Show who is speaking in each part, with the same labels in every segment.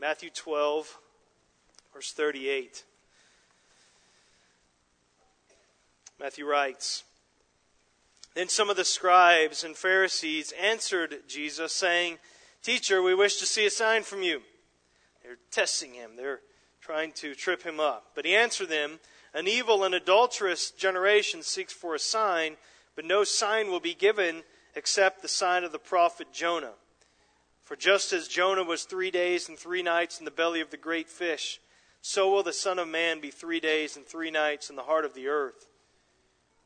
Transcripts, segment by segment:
Speaker 1: Matthew 12, verse 38. Matthew writes Then some of the scribes and Pharisees answered Jesus, saying, Teacher, we wish to see a sign from you. They're testing him, they're trying to trip him up. But he answered them, An evil and adulterous generation seeks for a sign, but no sign will be given except the sign of the prophet Jonah. For just as Jonah was three days and three nights in the belly of the great fish, so will the Son of Man be three days and three nights in the heart of the earth.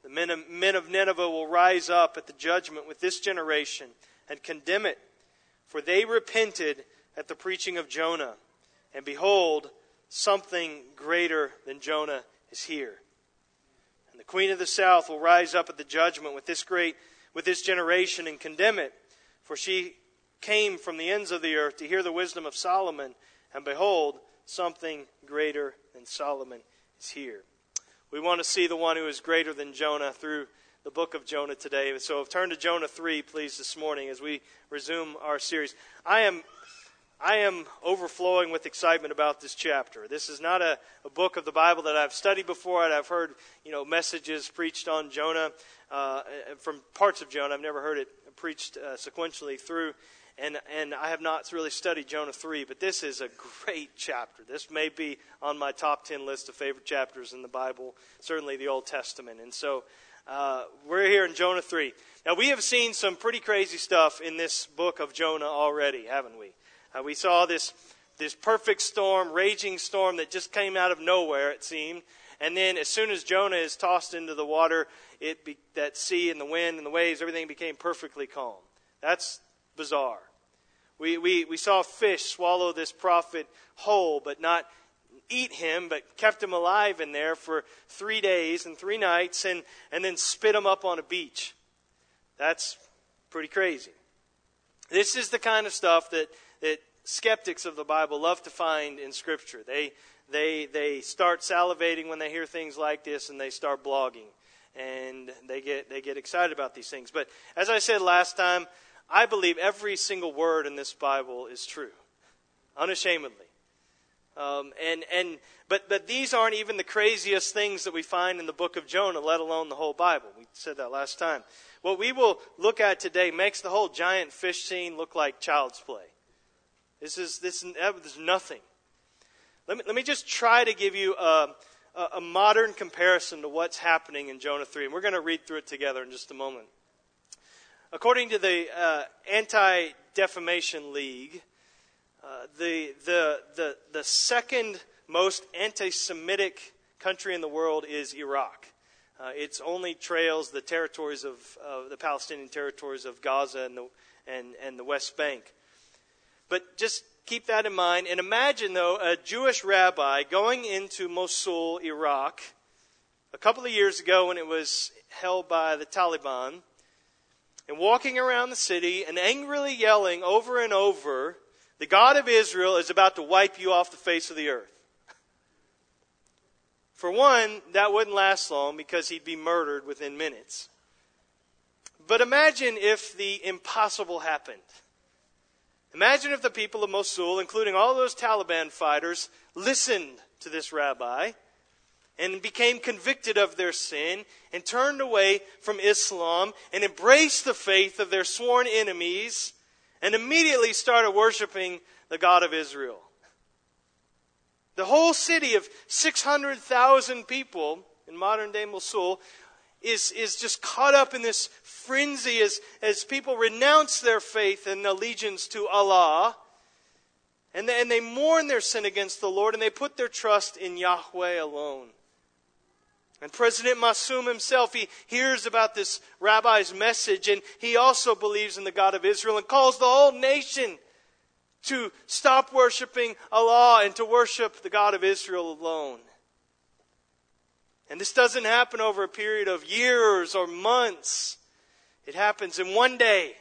Speaker 1: The men of, men of Nineveh will rise up at the judgment with this generation and condemn it, for they repented at the preaching of Jonah. And behold, something greater than Jonah is here. And the queen of the south will rise up at the judgment with this great with this generation and condemn it, for she came from the ends of the earth to hear the wisdom of Solomon, and behold, something greater than Solomon is here. We want to see the one who is greater than Jonah through the book of Jonah today. So turn to Jonah 3, please, this morning as we resume our series. I am, I am overflowing with excitement about this chapter. This is not a, a book of the Bible that I've studied before, and I've heard you know, messages preached on Jonah, uh, from parts of Jonah. I've never heard it preached uh, sequentially through and and I have not really studied Jonah three, but this is a great chapter. This may be on my top ten list of favorite chapters in the Bible, certainly the Old Testament. And so uh, we're here in Jonah three. Now we have seen some pretty crazy stuff in this book of Jonah already, haven't we? Uh, we saw this this perfect storm, raging storm that just came out of nowhere. It seemed. And then, as soon as Jonah is tossed into the water, it be, that sea and the wind and the waves, everything became perfectly calm. That's bizarre. We, we, we saw fish swallow this prophet whole, but not eat him, but kept him alive in there for three days and three nights and, and then spit him up on a beach. That's pretty crazy. This is the kind of stuff that, that skeptics of the Bible love to find in Scripture. They, they, they start salivating when they hear things like this and they start blogging. And they get, they get excited about these things. But as I said last time, I believe every single word in this Bible is true, unashamedly. Um, and and but but these aren't even the craziest things that we find in the book of Jonah, let alone the whole Bible. We said that last time. What we will look at today makes the whole giant fish scene look like child's play. This is this is nothing. Let me let me just try to give you a, a, a modern comparison to what's happening in Jonah three, and we're going to read through it together in just a moment. According to the uh, Anti Defamation League, uh, the, the, the, the second most anti Semitic country in the world is Iraq. Uh, its only trails the territories of the Palestinian territories of Gaza and the, and, and the West Bank. But just keep that in mind. And imagine, though, a Jewish rabbi going into Mosul, Iraq, a couple of years ago when it was held by the Taliban and walking around the city and angrily yelling over and over, The God of Israel is about to wipe you off the face of the earth. For one, that wouldn't last long because he'd be murdered within minutes. But imagine if the impossible happened. Imagine if the people of Mosul, including all those Taliban fighters, listened to this rabbi and became convicted of their sin and turned away from Islam and embraced the faith of their sworn enemies and immediately started worshiping the God of Israel. The whole city of 600,000 people in modern day Mosul is, is just caught up in this frenzy as, as people renounce their faith and allegiance to Allah. And they, and they mourn their sin against the Lord and they put their trust in Yahweh alone. And President Massoum himself, he hears about this rabbi's message and he also believes in the God of Israel and calls the whole nation to stop worshiping Allah and to worship the God of Israel alone. And this doesn't happen over a period of years or months. It happens in one day.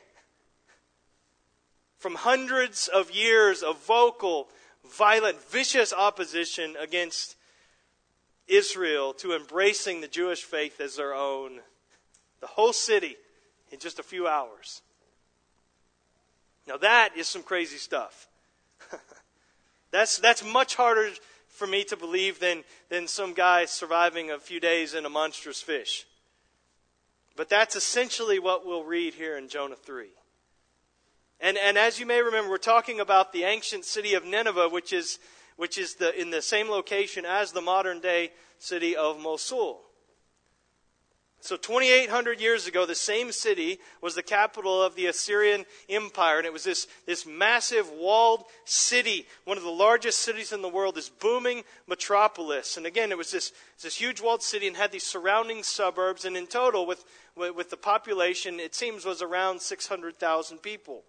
Speaker 1: From hundreds of years of vocal, violent, vicious opposition against Israel to embracing the Jewish faith as their own. The whole city in just a few hours. Now, that is some crazy stuff. That's, that's much harder for me to believe than, than some guy surviving a few days in a monstrous fish. But that's essentially what we'll read here in Jonah 3. And, and as you may remember, we're talking about the ancient city of Nineveh, which is, which is the, in the same location as the modern day city of Mosul. So 2,800 years ago, the same city was the capital of the Assyrian Empire, and it was this, this massive walled city, one of the largest cities in the world, this booming metropolis. And again, it was this, this huge walled city and had these surrounding suburbs, and in total, with, with the population, it seems was around 600,000 people.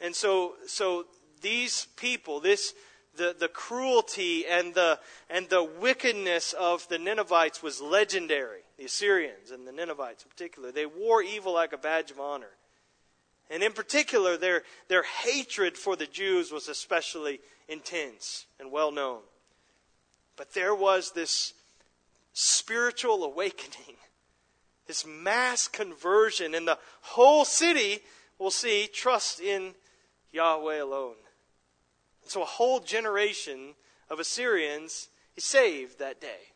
Speaker 1: And so, so these people, this, the, the cruelty and the, and the wickedness of the Ninevites was legendary the Assyrians and the Ninevites in particular. They wore evil like a badge of honor. And in particular, their, their hatred for the Jews was especially intense and well known. But there was this spiritual awakening, this mass conversion, and the whole city we'll see trust in Yahweh alone. So a whole generation of Assyrians is saved that day.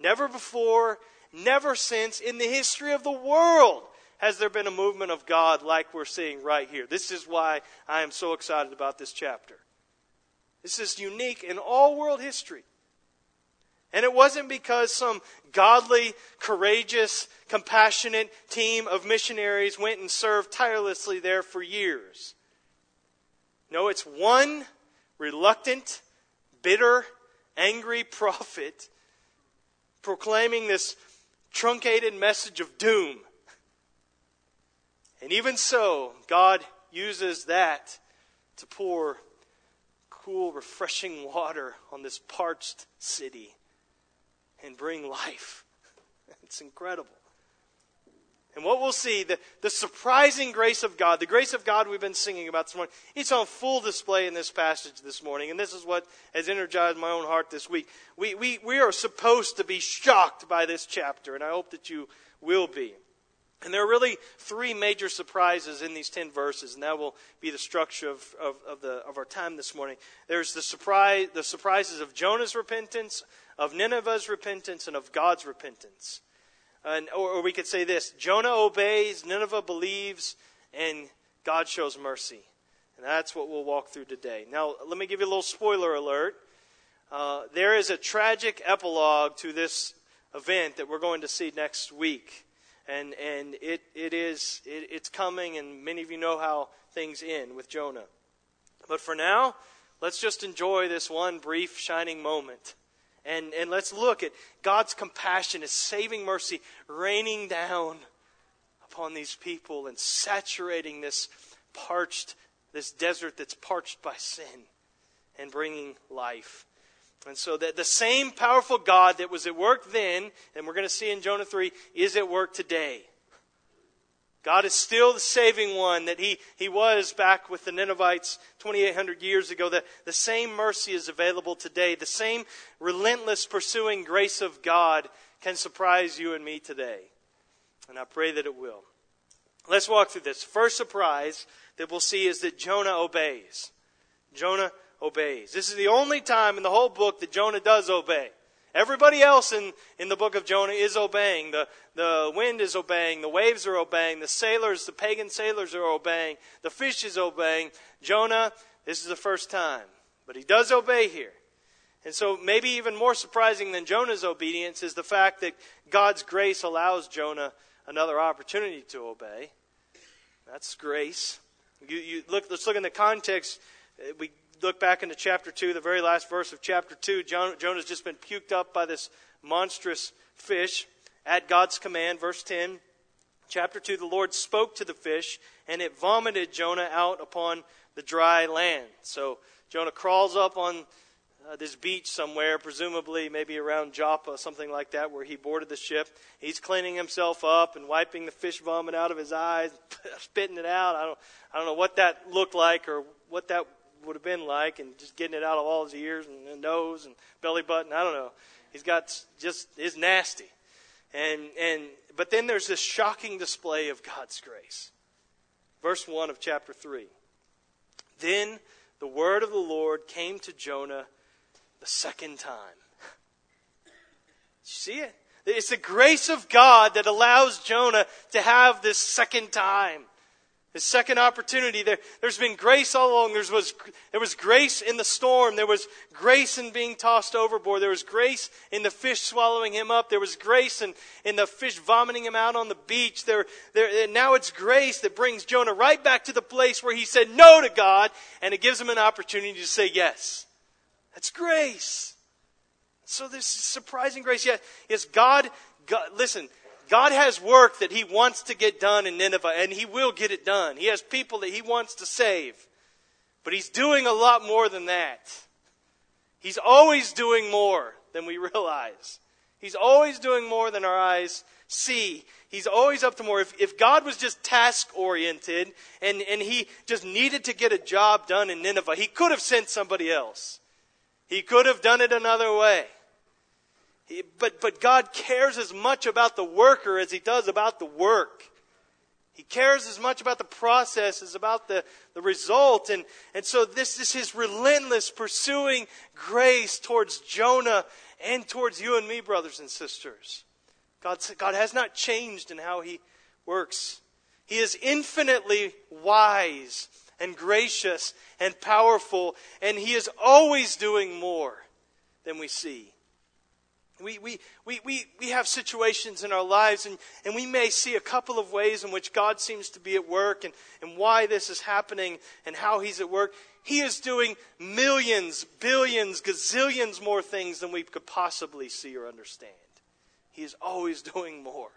Speaker 1: Never before, never since in the history of the world has there been a movement of God like we're seeing right here. This is why I am so excited about this chapter. This is unique in all world history. And it wasn't because some godly, courageous, compassionate team of missionaries went and served tirelessly there for years. No, it's one reluctant, bitter, angry prophet proclaiming this truncated message of doom. And even so, God uses that to pour cool, refreshing water on this parched city and bring life. It's incredible. And what we'll see, the, the surprising grace of God, the grace of God we've been singing about this morning, it's on full display in this passage this morning. And this is what has energized my own heart this week. We, we, we are supposed to be shocked by this chapter, and I hope that you will be. And there are really three major surprises in these 10 verses, and that will be the structure of, of, of, the, of our time this morning. There's the, surprise, the surprises of Jonah's repentance, of Nineveh's repentance, and of God's repentance. And, or, or we could say this Jonah obeys, Nineveh believes, and God shows mercy. And that's what we'll walk through today. Now, let me give you a little spoiler alert. Uh, there is a tragic epilogue to this event that we're going to see next week. And, and it, it is, it, it's coming, and many of you know how things end with Jonah. But for now, let's just enjoy this one brief shining moment and, and let's look at God's compassion, His saving mercy raining down upon these people and saturating this parched, this desert that's parched by sin and bringing life. And so that the same powerful God that was at work then, and we're going to see in Jonah 3, is at work today. God is still the saving one that he, he was back with the Ninevites 2,800 years ago. The, the same mercy is available today. The same relentless pursuing grace of God can surprise you and me today. And I pray that it will. Let's walk through this. First surprise that we'll see is that Jonah obeys. Jonah obeys. This is the only time in the whole book that Jonah does obey. Everybody else in, in the book of Jonah is obeying. The, the wind is obeying. The waves are obeying. The sailors, the pagan sailors are obeying. The fish is obeying. Jonah, this is the first time. But he does obey here. And so, maybe even more surprising than Jonah's obedience is the fact that God's grace allows Jonah another opportunity to obey. That's grace. You, you look, let's look in the context. We look back into chapter 2, the very last verse of chapter 2, Jonah, Jonah's just been puked up by this monstrous fish at God's command. Verse 10, chapter 2, the Lord spoke to the fish, and it vomited Jonah out upon the dry land. So Jonah crawls up on uh, this beach somewhere, presumably maybe around Joppa, something like that, where he boarded the ship. He's cleaning himself up and wiping the fish vomit out of his eyes, spitting it out. I don't, I don't know what that looked like or what that would have been like, and just getting it out of all his ears and nose and belly button. I don't know. He's got just is nasty, and and but then there's this shocking display of God's grace. Verse one of chapter three. Then the word of the Lord came to Jonah the second time. see it? It's the grace of God that allows Jonah to have this second time. His second opportunity. There, there's been grace all along. There was, there was grace in the storm. There was grace in being tossed overboard. There was grace in the fish swallowing him up. There was grace in, in the fish vomiting him out on the beach. There, there, now it's grace that brings Jonah right back to the place where he said no to God, and it gives him an opportunity to say yes. That's grace. So this surprising grace. Yes, yes God, God, listen, God has work that He wants to get done in Nineveh, and He will get it done. He has people that He wants to save. But He's doing a lot more than that. He's always doing more than we realize. He's always doing more than our eyes see. He's always up to more. If, if God was just task oriented and, and He just needed to get a job done in Nineveh, He could have sent somebody else. He could have done it another way. But, but God cares as much about the worker as he does about the work. He cares as much about the process as about the, the result. And, and so this is his relentless pursuing grace towards Jonah and towards you and me, brothers and sisters. God, God has not changed in how he works. He is infinitely wise and gracious and powerful, and he is always doing more than we see. We, we, we, we, we have situations in our lives, and, and we may see a couple of ways in which God seems to be at work and, and why this is happening and how He's at work. He is doing millions, billions, gazillions more things than we could possibly see or understand. He is always doing more.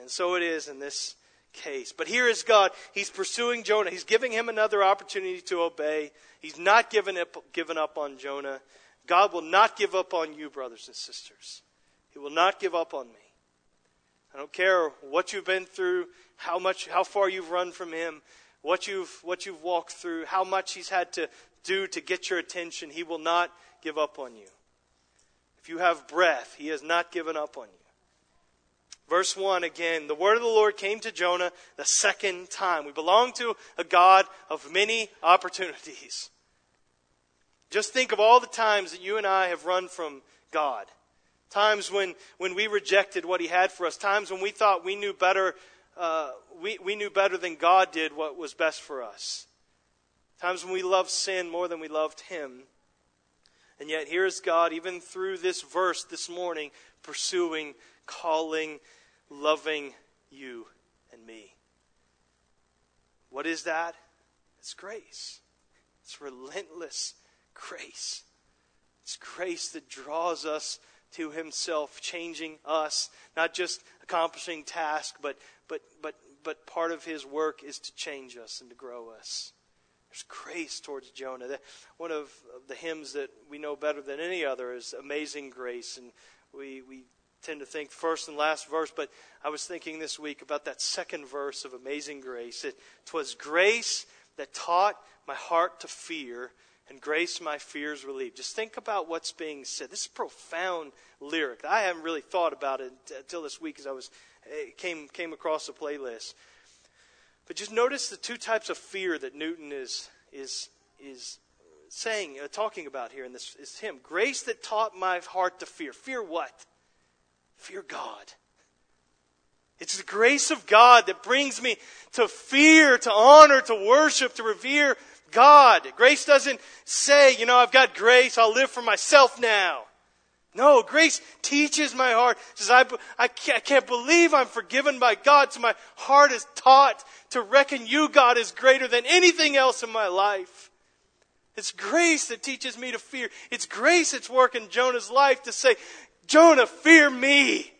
Speaker 1: And so it is in this case. But here is God. He's pursuing Jonah. He's giving him another opportunity to obey. He's not given up, given up on Jonah. God will not give up on you, brothers and sisters. He will not give up on me. I don't care what you've been through, how much, how far you've run from Him, what you've, what you've walked through, how much He's had to do to get your attention. He will not give up on you. If you have breath, He has not given up on you. Verse 1 again, the word of the Lord came to Jonah the second time. We belong to a God of many opportunities. Just think of all the times that you and I have run from God. Times when, when we rejected what He had for us. Times when we thought we knew better, uh, we, we knew better than God did what was best for us. Times when we loved sin more than we loved Him. And yet, here's God, even through this verse this morning, pursuing, calling, loving you and me. What is that? It's grace. It's relentless grace. It's grace that draws us to Himself, changing us, not just accomplishing tasks, but, but, but, but part of His work is to change us and to grow us. There's grace towards Jonah. One of the hymns that we know better than any other is Amazing Grace. And we, we tend to think first and last verse, but I was thinking this week about that second verse of Amazing Grace. It was grace that taught my heart to fear and grace my fears relieved. Just think about what's being said. This is profound lyric. I haven't really thought about it until this week as I was eh, came came across the playlist. But just notice the two types of fear that Newton is is is saying, uh, talking about here in this is hymn. Grace that taught my heart to fear. Fear what? Fear God. It's the grace of God that brings me to fear, to honor, to worship, to revere God. Grace doesn't say, you know, I've got grace, I'll live for myself now. No, grace teaches my heart. Says, I, I, can't, I can't believe I'm forgiven by God, so my heart is taught to reckon you, God, is greater than anything else in my life. It's grace that teaches me to fear. It's grace that's working Jonah's life to say, Jonah, fear me.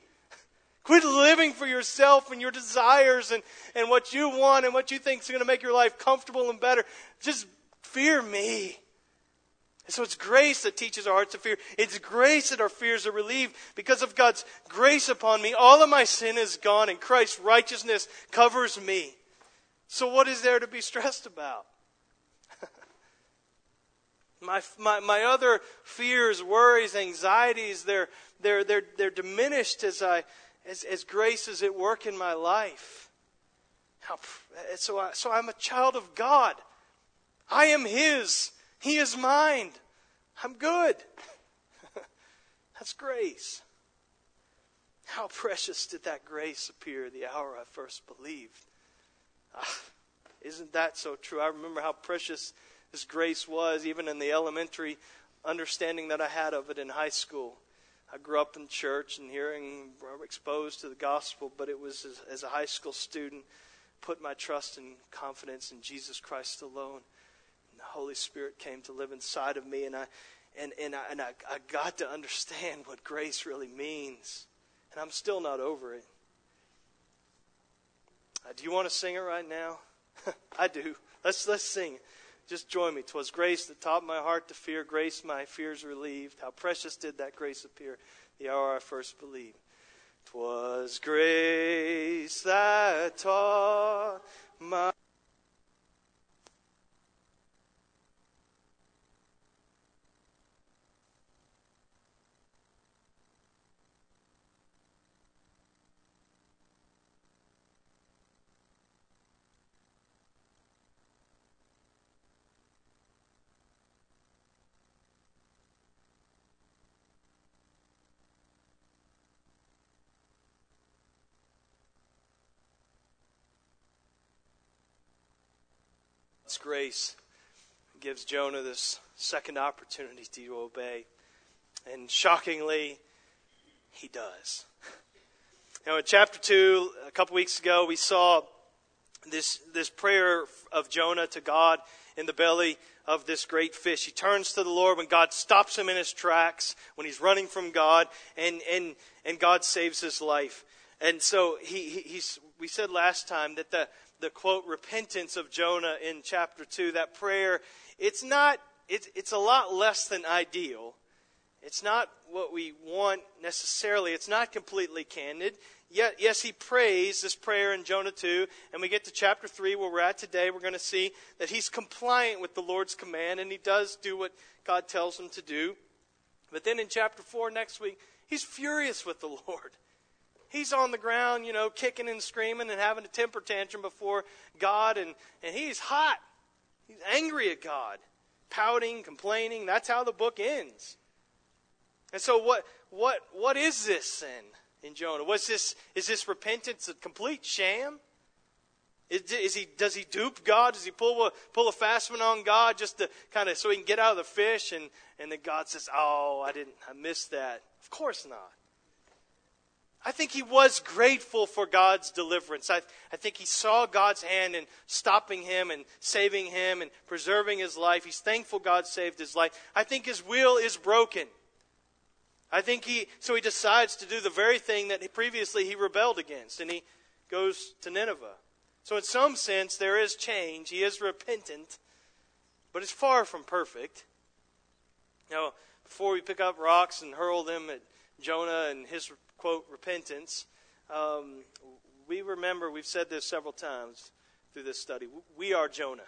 Speaker 1: Quit living for yourself and your desires and, and what you want and what you think is going to make your life comfortable and better. Just fear me. And so it's grace that teaches our hearts to fear. It's grace that our fears are relieved. Because of God's grace upon me, all of my sin is gone and Christ's righteousness covers me. So what is there to be stressed about? my, my, my other fears, worries, anxieties, they're, they're, they're, they're diminished as I, as, as grace is at work in my life. So, I, so I'm a child of God. I am His. He is mine. I'm good. That's grace. How precious did that grace appear the hour I first believed? Ah, isn't that so true? I remember how precious this grace was, even in the elementary understanding that I had of it in high school. I grew up in church and hearing, exposed to the gospel, but it was as, as a high school student, put my trust and confidence in Jesus Christ alone. And the Holy Spirit came to live inside of me, and I, and, and, I, and I, I got to understand what grace really means. And I'm still not over it. Uh, do you want to sing it right now? I do. Let's, let's sing it. Just join me. Twas grace that taught my heart to fear, grace my fears relieved. How precious did that grace appear the hour I first believed. Twas grace that taught my God's grace gives Jonah this second opportunity to obey. And shockingly, he does. Now, in chapter 2, a couple weeks ago, we saw this, this prayer of Jonah to God in the belly of this great fish. He turns to the Lord when God stops him in his tracks, when he's running from God, and, and, and God saves his life. And so he, he, we said last time that the, the quote repentance of Jonah in chapter 2, that prayer, it's not, it's, it's a lot less than ideal. It's not what we want necessarily. It's not completely candid. Yet, yes, he prays this prayer in Jonah 2, and we get to chapter 3 where we're at today. We're going to see that he's compliant with the Lord's command, and he does do what God tells him to do. But then in chapter 4 next week, he's furious with the Lord. He's on the ground, you know, kicking and screaming and having a temper tantrum before God, and, and he's hot. He's angry at God, pouting, complaining. That's how the book ends. And so, what, what, what is this sin in Jonah? Was this, is this repentance a complete sham? Is, is, he, does he dupe God? Does he pull a, pull a fast one on God just to kind of so he can get out of the fish? And, and then God says, Oh, I didn't, I missed that. Of course not. I think he was grateful for God's deliverance. I, I think he saw God's hand in stopping him and saving him and preserving his life. He's thankful God saved his life. I think his will is broken. I think he, so he decides to do the very thing that previously he rebelled against, and he goes to Nineveh. So, in some sense, there is change. He is repentant, but it's far from perfect. Now, before we pick up rocks and hurl them at Jonah and his quote, repentance, um, we remember, we've said this several times through this study, we are Jonah.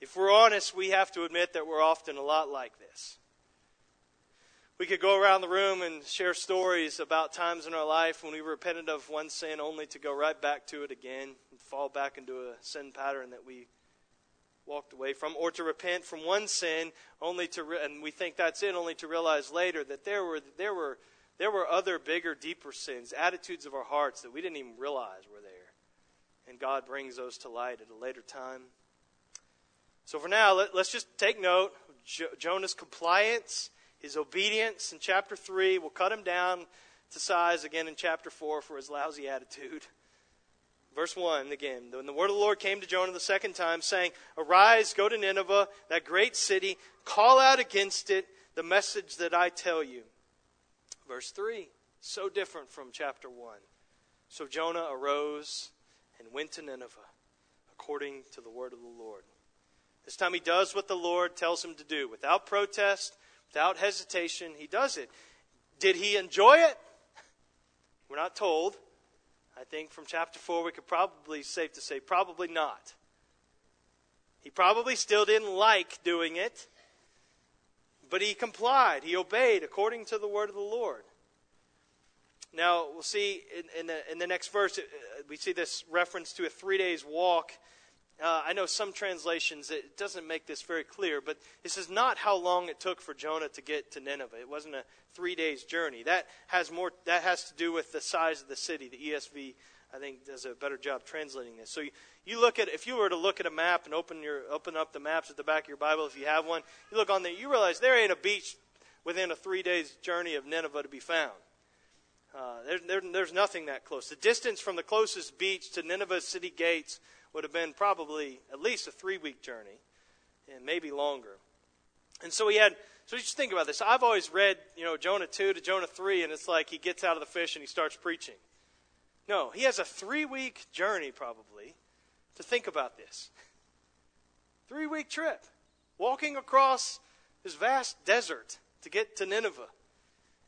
Speaker 1: If we're honest, we have to admit that we're often a lot like this. We could go around the room and share stories about times in our life when we repented of one sin only to go right back to it again and fall back into a sin pattern that we walked away from, or to repent from one sin only to, re- and we think that's it, only to realize later that there were, there were there were other bigger, deeper sins, attitudes of our hearts that we didn't even realize were there. And God brings those to light at a later time. So for now, let, us just take note of jo- Jonah's compliance, his obedience in chapter 3. We'll cut him down to size again in chapter 4 for his lousy attitude. Verse 1 again. When the word of the Lord came to Jonah the second time, saying, Arise, go to Nineveh, that great city, call out against it the message that I tell you. Verse 3, so different from chapter 1. So Jonah arose and went to Nineveh according to the word of the Lord. This time he does what the Lord tells him to do. Without protest, without hesitation, he does it. Did he enjoy it? We're not told. I think from chapter 4 we could probably, safe to say, probably not. He probably still didn't like doing it. But he complied, he obeyed according to the word of the Lord. Now, we'll see in, in, the, in the next verse, uh, we see this reference to a three days walk. uh, I know some translations, it doesn't make this very clear, but this is not how long it took for Jonah to get to Nineveh. It wasn't a three days journey. That has more, that has to do with the size of the city. The ESV, I think, does a better job translating this. So you, you look at, if you were to look at a map and open your, open up the maps at the back of your Bible, if you have one, you look on there, you realize there ain't a beach within a three days journey of Nineveh to be found. Uh, there, there, there's nothing that close. The distance from the closest beach to Nineveh's city gates would have been probably at least a three week journey, and maybe longer. And so he had. So you just think about this. I've always read, you know, Jonah 2 to Jonah 3, and it's like he gets out of the fish and he starts preaching. No, he has a three week journey probably to think about this. Three week trip. Walking across this vast desert to get to Nineveh.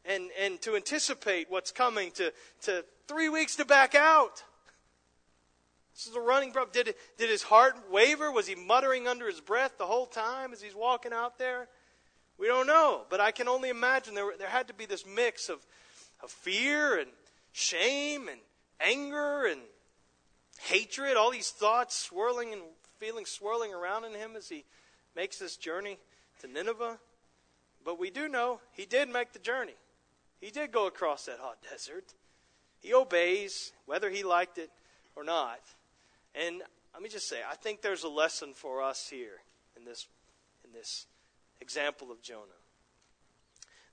Speaker 1: And, and to anticipate what's coming, to, to three weeks to back out. This is a running problem. Did, did his heart waver? Was he muttering under his breath the whole time as he's walking out there? We don't know, but I can only imagine there, there had to be this mix of, of fear and shame and anger and hatred, all these thoughts swirling and feelings swirling around in him as he makes this journey to Nineveh. But we do know he did make the journey. He did go across that hot desert. He obeys, whether he liked it or not. And let me just say, I think there's a lesson for us here in this, in this example of Jonah.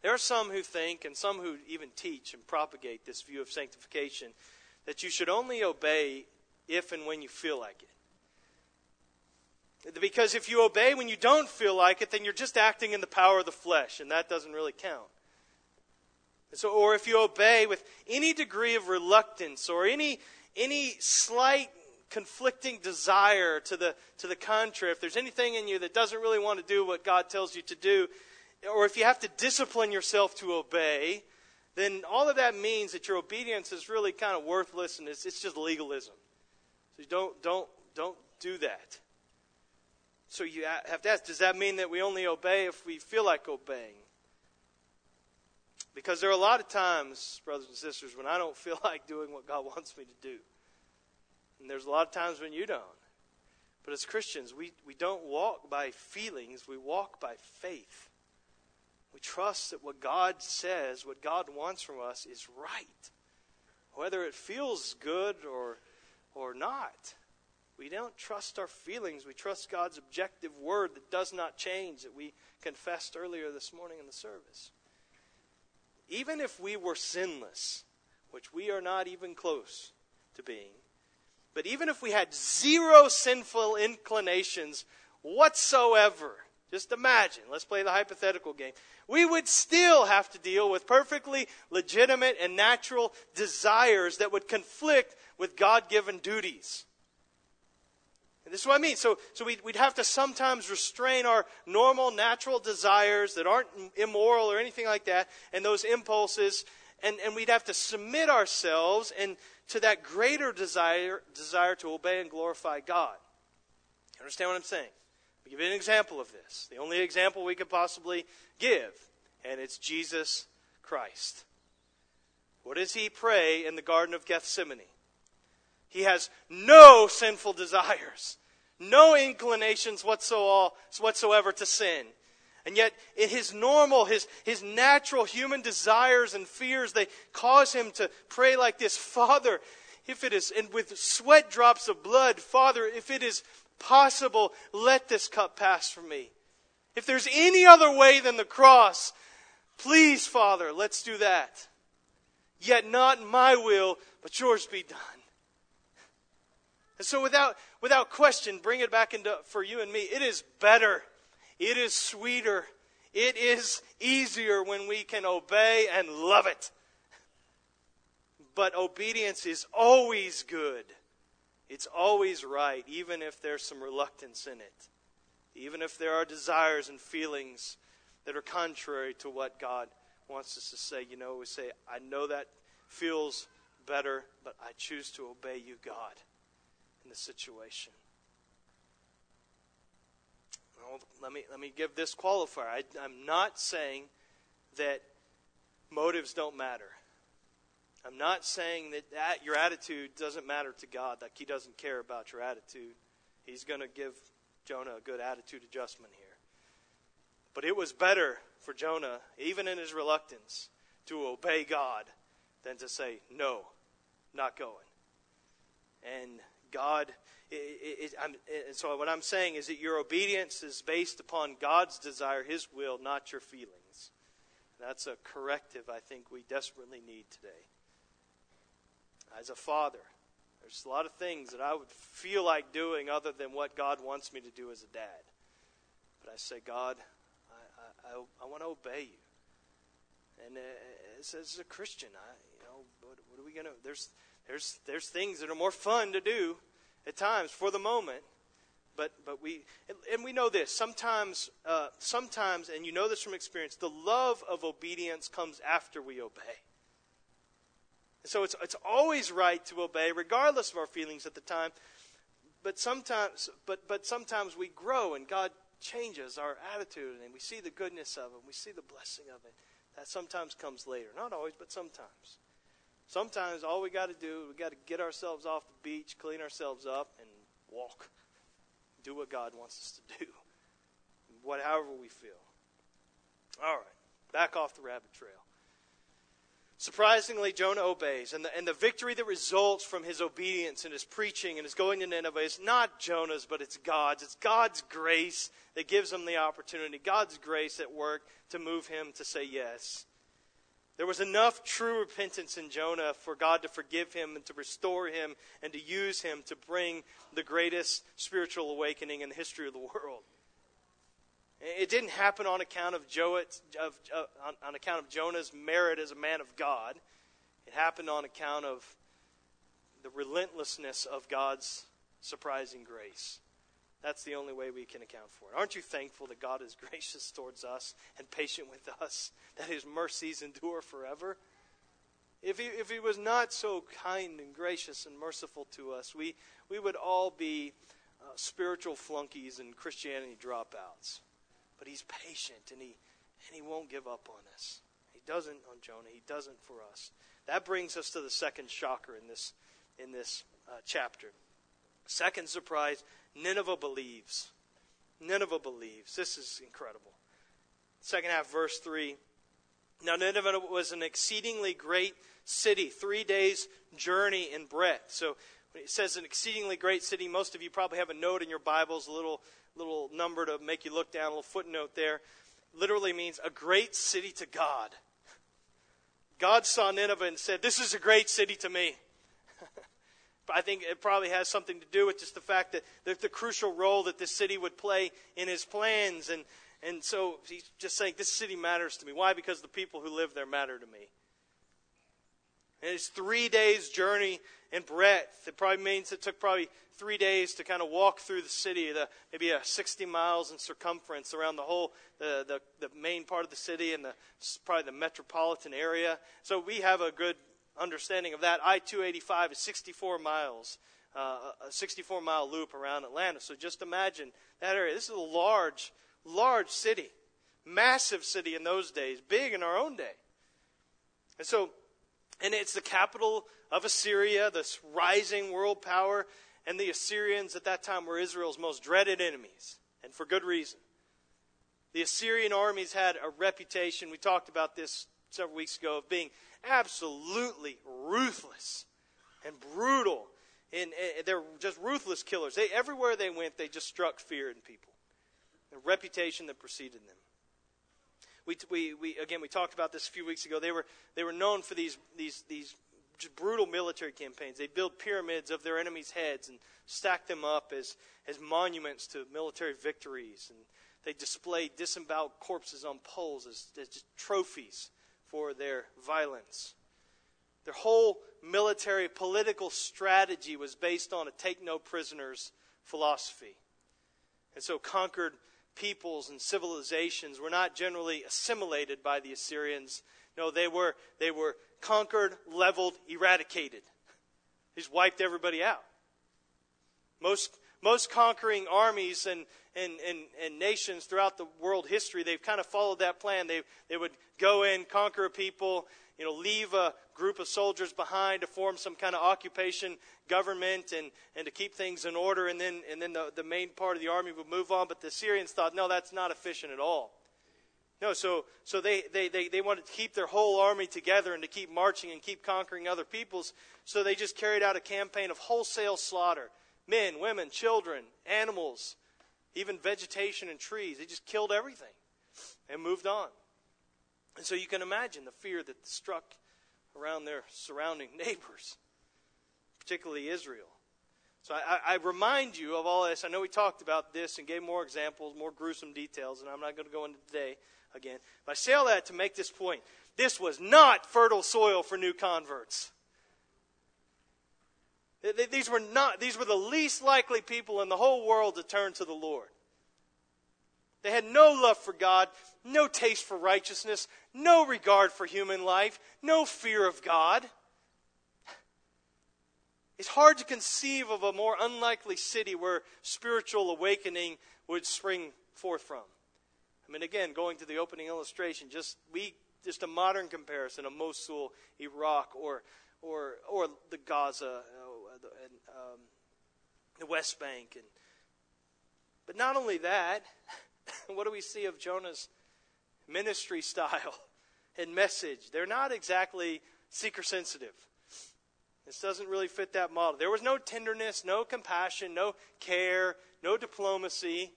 Speaker 1: There are some who think, and some who even teach and propagate this view of sanctification, that you should only obey if and when you feel like it. Because if you obey when you don't feel like it, then you're just acting in the power of the flesh, and that doesn't really count. So, or if you obey with any degree of reluctance or any, any slight conflicting desire to the, to the contrary, if there's anything in you that doesn't really want to do what God tells you to do, or if you have to discipline yourself to obey, then all of that means that your obedience is really kind of worthless and it's, it's just legalism. So don't, don't, don't do that. So you have to ask, does that mean that we only obey if we feel like obeying? Because there are a lot of times, brothers and sisters, when I don't feel like doing what God wants me to do. And there's a lot of times when you don't. But as Christians, we, we don't walk by feelings, we walk by faith. We trust that what God says, what God wants from us, is right. Whether it feels good or, or not. We don't trust our feelings. We trust God's objective word that does not change, that we confessed earlier this morning in the service. Even if we were sinless, which we are not even close to being, but even if we had zero sinful inclinations whatsoever, just imagine, let's play the hypothetical game. We would still have to deal with perfectly legitimate and natural desires that would conflict with God given duties. And this is what I mean. So, so we'd, we'd have to sometimes restrain our normal, natural desires that aren't immoral or anything like that, and those impulses, and, and we'd have to submit ourselves and to that greater desire, desire to obey and glorify God. You understand what I'm saying? Give you an example of this. The only example we could possibly give, and it's Jesus Christ. What does he pray in the Garden of Gethsemane? He has no sinful desires, no inclinations whatsoever to sin. And yet, in his normal, his, his natural human desires and fears, they cause him to pray like this Father, if it is, and with sweat drops of blood, Father, if it is possible, let this cup pass from me. If there's any other way than the cross, please, Father, let's do that. Yet not my will, but yours be done. And so, without, without question, bring it back into for you and me. It is better it is sweeter. It is easier when we can obey and love it. But obedience is always good. It's always right, even if there's some reluctance in it. Even if there are desires and feelings that are contrary to what God wants us to say. You know, we say, I know that feels better, but I choose to obey you, God, the situation let me, let me give this qualifier. I, I'm not saying that motives don't matter. I'm not saying that, that your attitude doesn't matter to God, like He doesn't care about your attitude. he's going to give Jonah a good attitude adjustment here. But it was better for Jonah, even in his reluctance, to obey God than to say, No, not going. And God, it, it, it, so what I'm saying is that your obedience is based upon God's desire, His will, not your feelings. That's a corrective I think we desperately need today. As a father, there's a lot of things that I would feel like doing other than what God wants me to do as a dad. But I say, God, I, I, I want to obey you. And uh, as, as a Christian, I, you know, what, what are we going to? There's, there's, there's things that are more fun to do at times for the moment. But, but we, and we know this. Sometimes, uh, sometimes, and you know this from experience, the love of obedience comes after we obey. And So it's, it's always right to obey, regardless of our feelings at the time. But sometimes, but, but sometimes we grow and God changes our attitude and we see the goodness of it. We see the blessing of it. That sometimes comes later. Not always, but sometimes. Sometimes all we got to do, we got to get ourselves off the beach, clean ourselves up, and walk. Do what God wants us to do. whatever we feel. All right. Back off the rabbit trail. Surprisingly, Jonah obeys, and the, and the victory that results from his obedience and his preaching and his going to Nineveh is not Jonah's, but it's God's. It's God's grace that gives him the opportunity, God's grace at work to move him to say yes. There was enough true repentance in Jonah for God to forgive him and to restore him and to use him to bring the greatest spiritual awakening in the history of the world. It didn't happen on account of, uh, Jonah's merit as a man of God. It happened on account of the relentlessness of God's surprising grace. That's the only way we can account for it. Aren't you thankful that God is gracious towards us and patient with us, that his mercies endure forever? If he, if he was not so kind and gracious and merciful to us, we, we would all be uh, spiritual flunkies and Christianity dropouts. But he's patient and he, and he won't give up on us. He doesn't on Jonah. He doesn't for us. That brings us to the second shocker in this, in this uh, chapter. Second surprise Nineveh believes. Nineveh believes. This is incredible. Second half, verse 3. Now, Nineveh was an exceedingly great city, three days' journey in breadth. So, when it says an exceedingly great city, most of you probably have a note in your Bibles, a little little number to make you look down, a little footnote there, literally means a great city to God. God saw Nineveh and said, This is a great city to me. I think it probably has something to do with just the fact that, that the crucial role that this city would play in his plans. And, and so he's just saying, This city matters to me. Why? Because the people who live there matter to me. And it's three days' journey in breadth. It probably means it took probably three days to kind of walk through the city, the, maybe a 60 miles in circumference around the whole, the, the, the main part of the city and the, probably the metropolitan area. So we have a good understanding of that. I 285 is 64 miles, uh, a 64 mile loop around Atlanta. So just imagine that area. This is a large, large city, massive city in those days, big in our own day. And so, and it's the capital of Assyria, this rising world power. And the Assyrians at that time were Israel's most dreaded enemies, and for good reason. The Assyrian armies had a reputation, we talked about this several weeks ago, of being absolutely ruthless and brutal. And, and they're just ruthless killers. They, everywhere they went, they just struck fear in people. The reputation that preceded them. We, we, we, again, we talked about this a few weeks ago. They were, they were known for these, these, these brutal military campaigns. They'd build pyramids of their enemies' heads and stack them up as, as monuments to military victories. And they displayed disemboweled corpses on poles as, as trophies for their violence. Their whole military political strategy was based on a take no prisoners philosophy. And so conquered peoples and civilizations were not generally assimilated by the Assyrians. No, they were, they were conquered, leveled, eradicated. He's wiped everybody out. Most, most conquering armies and, and, nations throughout the world history, they've kind of followed that plan. They, they would go in, conquer a people, you know, leave a group of soldiers behind to form some kind of occupation government and, and to keep things in order, and then, and then the, the main part of the army would move on. But the Syrians thought, no, that's not efficient at all. No, so, so they, they, they, they wanted to keep their whole army together and to keep marching and keep conquering other peoples. So they just carried out a campaign of wholesale slaughter men, women, children, animals, even vegetation and trees. They just killed everything and moved on. And so you can imagine the fear that struck around their surrounding neighbors, particularly Israel. So I, I, remind you of all this. I know we talked about this and gave more examples, more gruesome details, and I'm not going to go into today again. But I say all that to make this point. This was not fertile soil for new converts. These were not, these were the least likely people in the whole world to turn to the Lord. They had no love for God, no taste for righteousness, no regard for human life, no fear of God. It's hard to conceive of a more unlikely city where spiritual awakening would spring forth from. I mean, again, going to the opening illustration, just we just a modern comparison of Mosul, Iraq, or or or the Gaza, uh, the, and, um, the West Bank, and but not only that, what do we see of Jonah's ministry style and message? They're not exactly seeker sensitive. This doesn't really fit that model. There was no tenderness, no compassion, no care, no diplomacy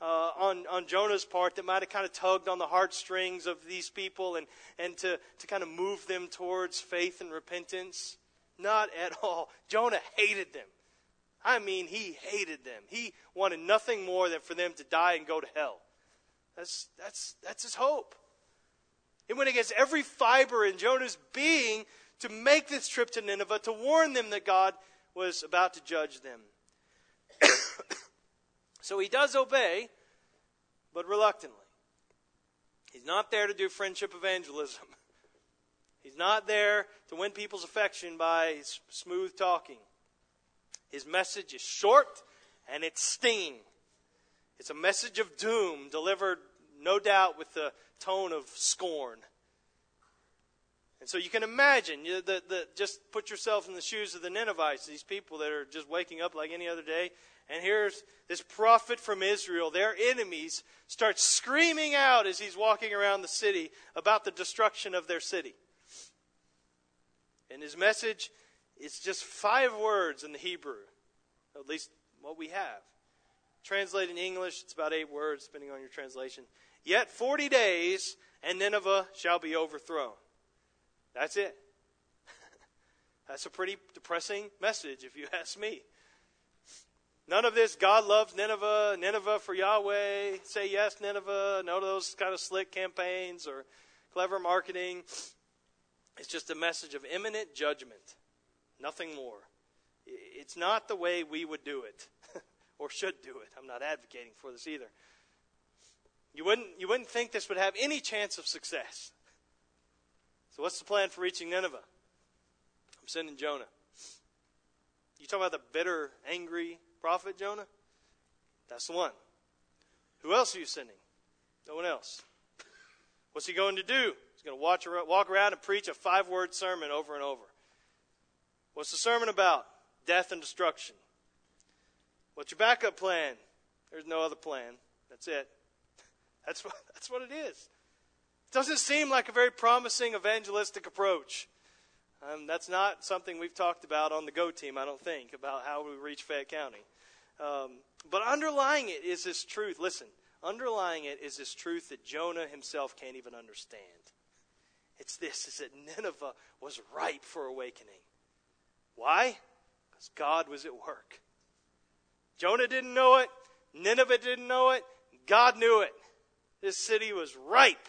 Speaker 1: uh, on, on Jonah's part that might have kind of tugged on the heartstrings of these people and, and to, to kind of move them towards faith and repentance. Not at all. Jonah hated them. I mean, he hated them. He wanted nothing more than for them to die and go to hell. That's, that's, that's his hope. It went against every fiber in Jonah's being to make this trip to Nineveh to warn them that God was about to judge them. So he does obey, but reluctantly. He's not there to do friendship evangelism. He's not there to win people's affection by smooth talking. His message is short and it's stinging. It's a message of doom delivered, no doubt, with the tone of scorn. And so you can imagine, you the, the, just put yourself in the shoes of the Ninevites, these people that are just waking up like any other day, and here's this prophet from Israel, their enemies, start screaming out as he's walking around the city about the destruction of their city. And his message is just five words in the Hebrew, at least what we have. Translated in English, it's about eight words, depending on your translation. Yet 40 days, and Nineveh shall be overthrown. That's it. That's a pretty depressing message, if you ask me. None of this, God loves Nineveh, Nineveh for Yahweh, say yes, Nineveh, none of those kind of slick campaigns or clever marketing. It's just a message of imminent judgment, nothing more. It's not the way we would do it or should do it. I'm not advocating for this either. You wouldn't, you wouldn't think this would have any chance of success. So, what's the plan for reaching Nineveh? I'm sending Jonah. You talk about the bitter, angry, prophet Jonah? That's the one. Who else are you sending? No one else. What's he going to do? Going to walk around and preach a five word sermon over and over. What's the sermon about? Death and destruction. What's your backup plan? There's no other plan. That's it. That's what, that's what it is. It doesn't seem like a very promising evangelistic approach. Um, that's not something we've talked about on the Go team, I don't think, about how we reach Fayette County. Um, but underlying it is this truth. Listen, underlying it is this truth that Jonah himself can't even understand. It's this is that Nineveh was ripe for awakening. Why? Because God was at work. Jonah didn't know it, Nineveh didn't know it, God knew it. This city was ripe.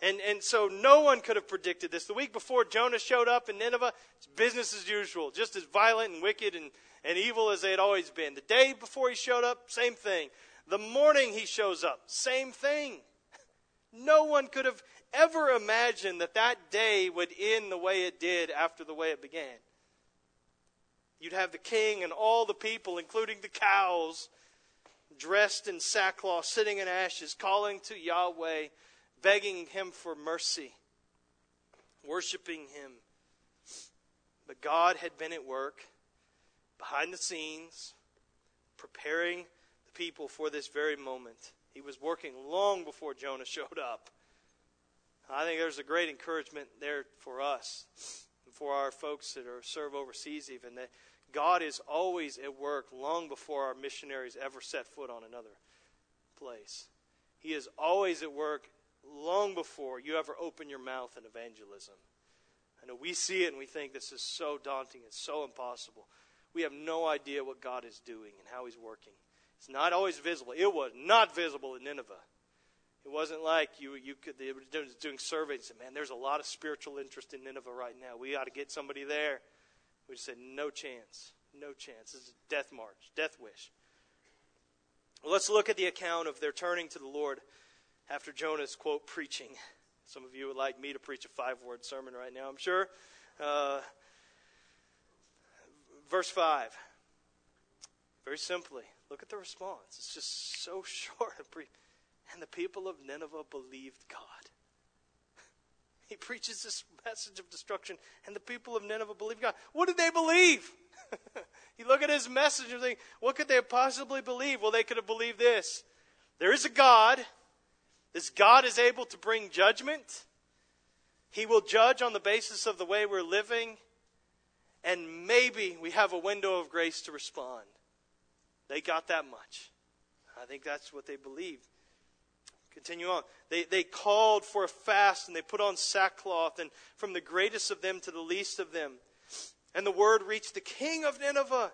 Speaker 1: And, and so no one could have predicted this. The week before Jonah showed up in Nineveh, it's business as usual, just as violent and wicked and and evil as they had always been. The day before he showed up, same thing. The morning he shows up, same thing. No one could have ever imagined that that day would end the way it did after the way it began. You'd have the king and all the people, including the cows, dressed in sackcloth, sitting in ashes, calling to Yahweh, begging him for mercy. worshiping Him. But God had been at work behind the scenes, preparing the people for this very moment. He was working long before Jonah showed up. I think there's a great encouragement there for us and for our folks that are serve overseas even that God is always at work long before our missionaries ever set foot on another place. He is always at work long before you ever open your mouth in evangelism. I know we see it and we think this is so daunting, it's so impossible. We have no idea what God is doing and how He's working. It's not always visible. It was not visible in Nineveh. It wasn't like you you could they were doing surveys and man, there's a lot of spiritual interest in Nineveh right now. We ought to get somebody there. We just said, no chance. No chance. This is a death march, death wish. Well, let's look at the account of their turning to the Lord after Jonah's, quote, preaching. Some of you would like me to preach a five word sermon right now, I'm sure. Uh, verse 5. Very simply, look at the response. It's just so short and brief. And the people of Nineveh believed God. He preaches this message of destruction, and the people of Nineveh believe God. What did they believe? you look at his message and think, what could they possibly believe? Well, they could have believed this. There is a God. This God is able to bring judgment. He will judge on the basis of the way we're living. And maybe we have a window of grace to respond. They got that much. I think that's what they believed. Continue on. They, they called for a fast and they put on sackcloth, and from the greatest of them to the least of them. And the word reached the king of Nineveh,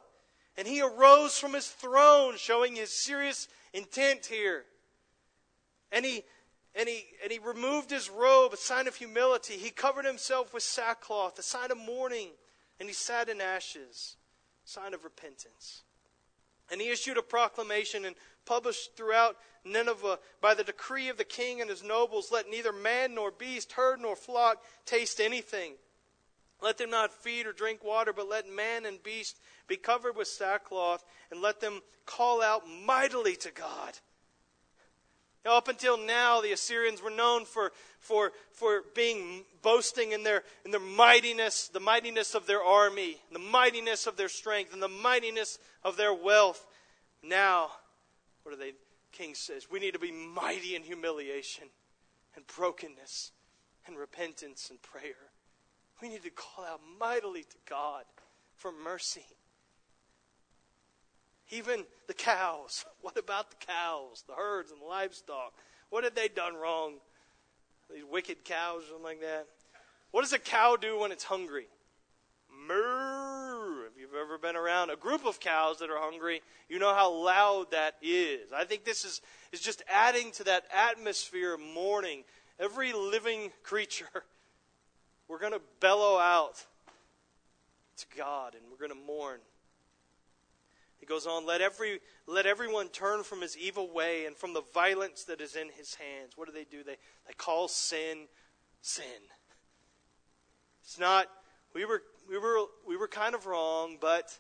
Speaker 1: and he arose from his throne, showing his serious intent here. And he, and he, and he removed his robe, a sign of humility. He covered himself with sackcloth, a sign of mourning, and he sat in ashes, sign of repentance. And he issued a proclamation and published throughout Nineveh by the decree of the king and his nobles let neither man nor beast, herd nor flock taste anything. Let them not feed or drink water, but let man and beast be covered with sackcloth, and let them call out mightily to God. Now, up until now, the Assyrians were known for, for, for being boasting in their, in their mightiness, the mightiness of their army, the mightiness of their strength, and the mightiness of their wealth. Now, what do they? King says we need to be mighty in humiliation and brokenness and repentance and prayer. We need to call out mightily to God for mercy. Even the cows. What about the cows, the herds, and the livestock? What had they done wrong? These wicked cows, something like that. What does a cow do when it's hungry? Moo. You've ever been around a group of cows that are hungry, you know how loud that is. I think this is, is just adding to that atmosphere of mourning. Every living creature, we're going to bellow out to God and we're going to mourn. He goes on, let every let everyone turn from his evil way and from the violence that is in his hands. What do they do? They they call sin sin. It's not we were we were we were kind of wrong, but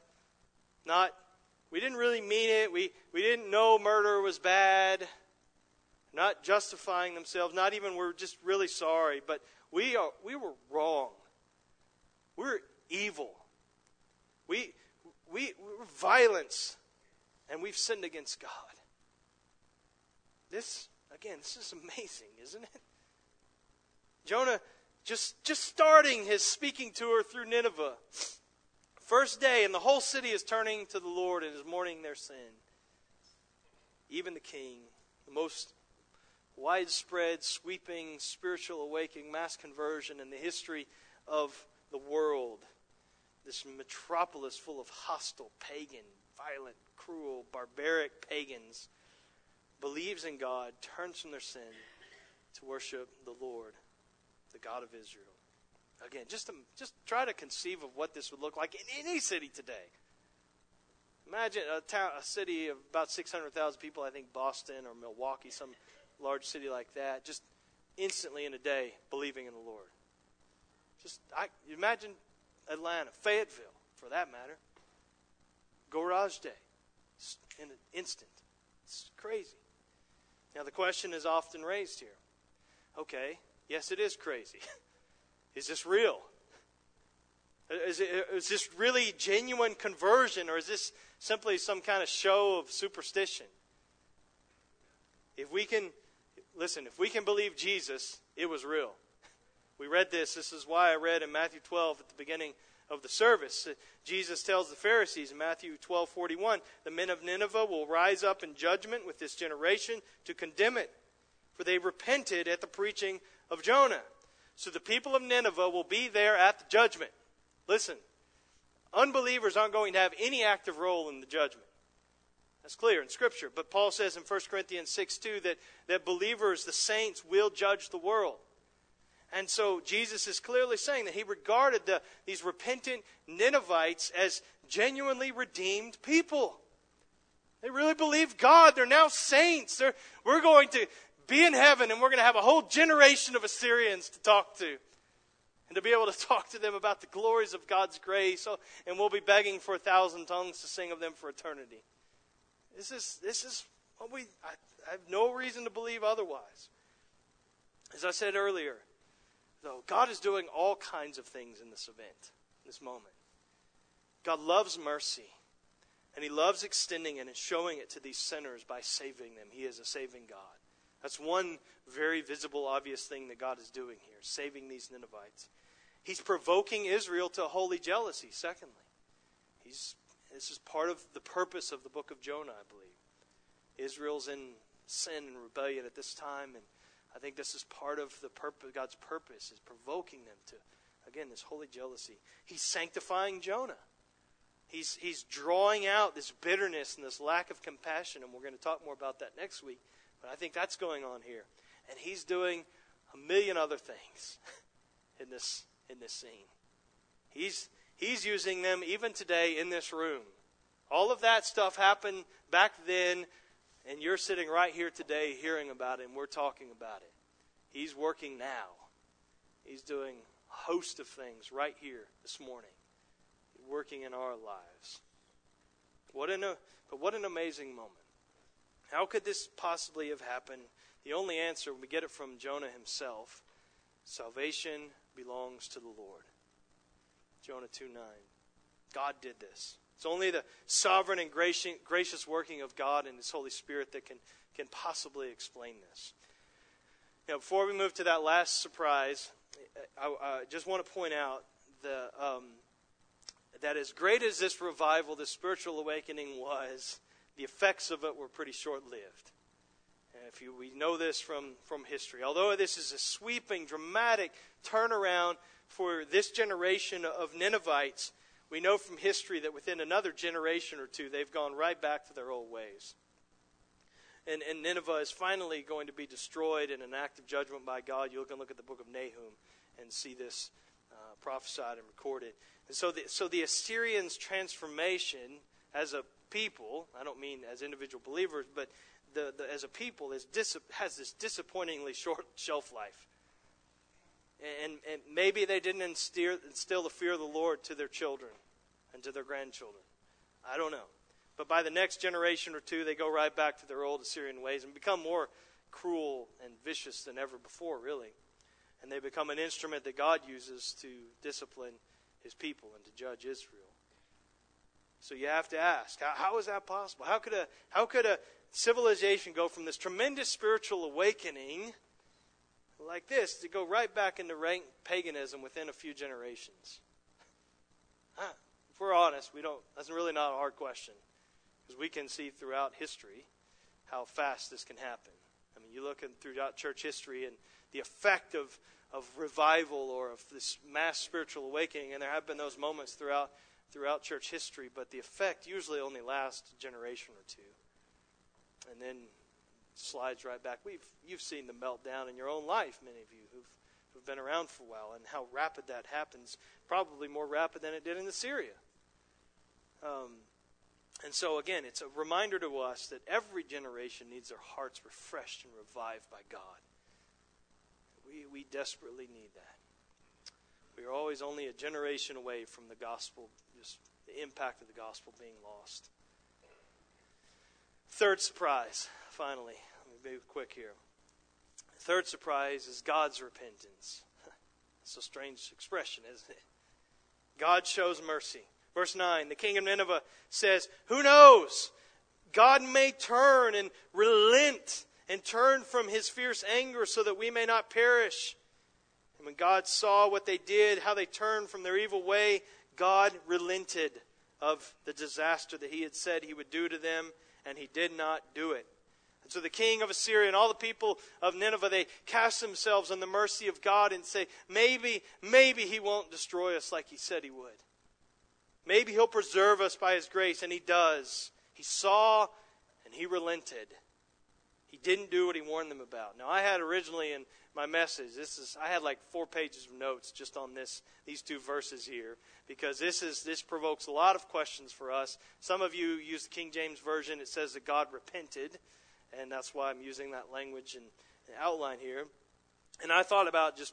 Speaker 1: not we didn't really mean it. We we didn't know murder was bad. Not justifying themselves, not even we're just really sorry, but we are we were wrong. We're evil. We we we're violence and we've sinned against God. This again, this is amazing, isn't it? Jonah just, just starting his speaking tour through Nineveh. First day, and the whole city is turning to the Lord and is mourning their sin. Even the king, the most widespread, sweeping spiritual awakening, mass conversion in the history of the world. This metropolis full of hostile, pagan, violent, cruel, barbaric pagans believes in God, turns from their sin to worship the Lord the God of Israel. Again, just to, just try to conceive of what this would look like in any city today. Imagine a town, a city of about 600,000 people. I think Boston or Milwaukee, some large city like that, just instantly in a day believing in the Lord. Just I imagine Atlanta, Fayetteville, for that matter. Garage Day, in an instant. It's crazy. Now the question is often raised here. Okay, Yes, it is crazy. Is this real? Uh, is, it, uh, is this really genuine conversion, or is this simply some kind of show of superstition? If we can, listen, if we can believe Jesus, it was real. We read this. This is why I read in Matthew 12 at the beginning of the service. Uh, Jesus tells the Pharisees in Matthew 12:41, "The men of Nineveh will rise up in judgment with this generation to condemn it, for they repented at the preaching of Jonah." So the people of Nineveh will be there at the judgment. Listen, unbelievers aren't going to have any active role in the judgment. That's clear in Scripture. But Paul says in 1 Corinthians 6 2 that, that believers, the saints, will judge the world. And so Jesus is clearly saying that he regarded the, these repentant Ninevites as genuinely redeemed people. They really believe God. They're now saints. They're, we're going to be in heaven and we're going to have a whole generation of Assyrians to talk to. And to be able to talk to them about the glories of God's grace. And we'll be begging for a thousand tongues to sing of them for eternity. This is, this is what we, I, I have no reason to believe otherwise. As I said earlier, though, God is doing all kinds of things in this event, this moment. God loves mercy, and He loves extending it and showing it to these sinners by saving them. He is a saving God. That's one very visible, obvious thing that God is doing here, saving these Ninevites. He's provoking Israel to holy jealousy, secondly. He's, this is part of the purpose of the book of Jonah, I believe. Israel's in sin and rebellion at this time, and I think this is part of the purpose, God's purpose, is provoking them to, again, this holy jealousy. He's sanctifying Jonah. He's, he's drawing out this bitterness and this lack of compassion, and we're going to talk more about that next week. But I think that's going on here. And he's doing a million other things in this, in this scene. He's, he's using them even today in this room. All of that stuff happened back then and you're sitting right here today hearing about it, and we're talking about it. He's working now. He's doing a host of things right here this morning, working in our lives. What an, but what an amazing moment. How could this possibly have happened? The only answer, we get it from Jonah himself salvation belongs to the Lord. Jonah 2 9. God did this. It's only the sovereign and gracious working of God and His Holy Spirit that can, can possibly explain this. Now, before we move to that last surprise, I, I just want to point out the, um, that as great as this revival, this spiritual awakening was, the effects of it were pretty short lived. If you, we know this from, from history. Although this is a sweeping, dramatic turnaround for this generation of Ninevites, we know from history that within another generation or two, they've gone right back to their old ways. And, and Nineveh is finally going to be destroyed in an act of judgment by God. You can look at the book of Nahum and see this uh, prophesied and recorded. And so the, so the Assyrians' transformation as a people, I don't mean as individual believers, but the, the, as a people, is dis, has this disappointingly short shelf life. And, and maybe they didn't instill, instill the fear of the Lord to their children and to their grandchildren. I don't know. But by the next generation or two, they go right back to their old Assyrian ways and become more cruel and vicious than ever before, really. And they become an instrument that God uses to discipline his people and to judge Israel. So you have to ask, how, how is that possible? How could, a, how could a civilization go from this tremendous spiritual awakening like this to go right back into rank paganism within a few generations? Huh. If we're honest, we don't. That's really not a hard question because we can see throughout history how fast this can happen. I mean, you look in, throughout church history and the effect of of revival or of this mass spiritual awakening, and there have been those moments throughout throughout church history, but the effect usually only lasts a generation or two, and then slides right back. We've you've seen the meltdown in your own life, many of you who've who've been around for a while, and how rapid that happens. Probably more rapid than it did in Assyria. Um, and so again, it's a reminder to us that every generation needs their hearts refreshed and revived by God. We we desperately need that. We are always only a generation away from the gospel, just the impact of the gospel being lost. Third surprise, finally. Let me be quick here. Third surprise is God's repentance. It's a strange expression, isn't it? God shows mercy. Verse 9 The king of Nineveh says, Who knows? God may turn and relent and turn from his fierce anger so that we may not perish. And when God saw what they did, how they turned from their evil way, God relented of the disaster that he had said he would do to them, and he did not do it. And so the king of Assyria and all the people of Nineveh, they cast themselves on the mercy of God and say, maybe, maybe he won't destroy us like he said he would. Maybe he'll preserve us by his grace, and he does. He saw and he relented. He didn't do what he warned them about. Now, I had originally in my message, this is I had like four pages of notes just on this these two verses here because this is this provokes a lot of questions for us. Some of you use the King James version. It says that God repented, and that's why I'm using that language and, outline here. And I thought about just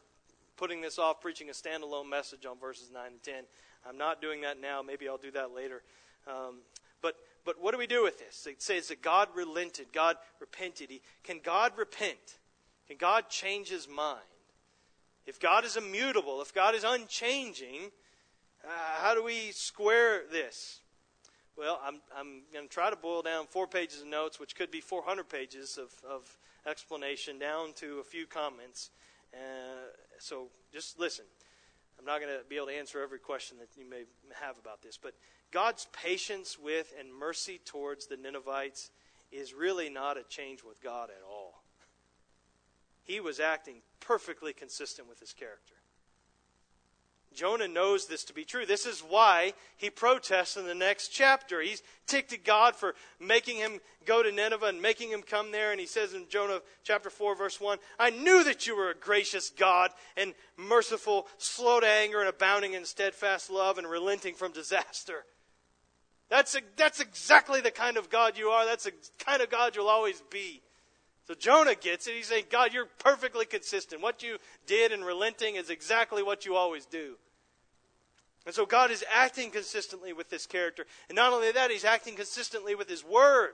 Speaker 1: putting this off, preaching a standalone message on verses nine and ten. I'm not doing that now. Maybe I'll do that later. Um, but but what do we do with this? It says that God relented, God repented. He, can God repent? Can God change his mind? If God is immutable, if God is unchanging, uh, how do we square this? Well, I'm, I'm going to try to boil down four pages of notes, which could be 400 pages of, of explanation, down to a few comments. Uh, so just listen. I'm not going to be able to answer every question that you may have about this, but God's patience with and mercy towards the Ninevites is really not a change with God at all he was acting perfectly consistent with his character. Jonah knows this to be true. This is why he protests in the next chapter. He's ticked at God for making him go to Nineveh and making him come there. And he says in Jonah chapter 4, verse 1, I knew that you were a gracious God and merciful, slow to anger, and abounding in steadfast love and relenting from disaster. That's, a, that's exactly the kind of God you are. That's the kind of God you'll always be. So Jonah gets it. He's saying, God, you're perfectly consistent. What you did in relenting is exactly what you always do. And so God is acting consistently with this character. And not only that, he's acting consistently with his word.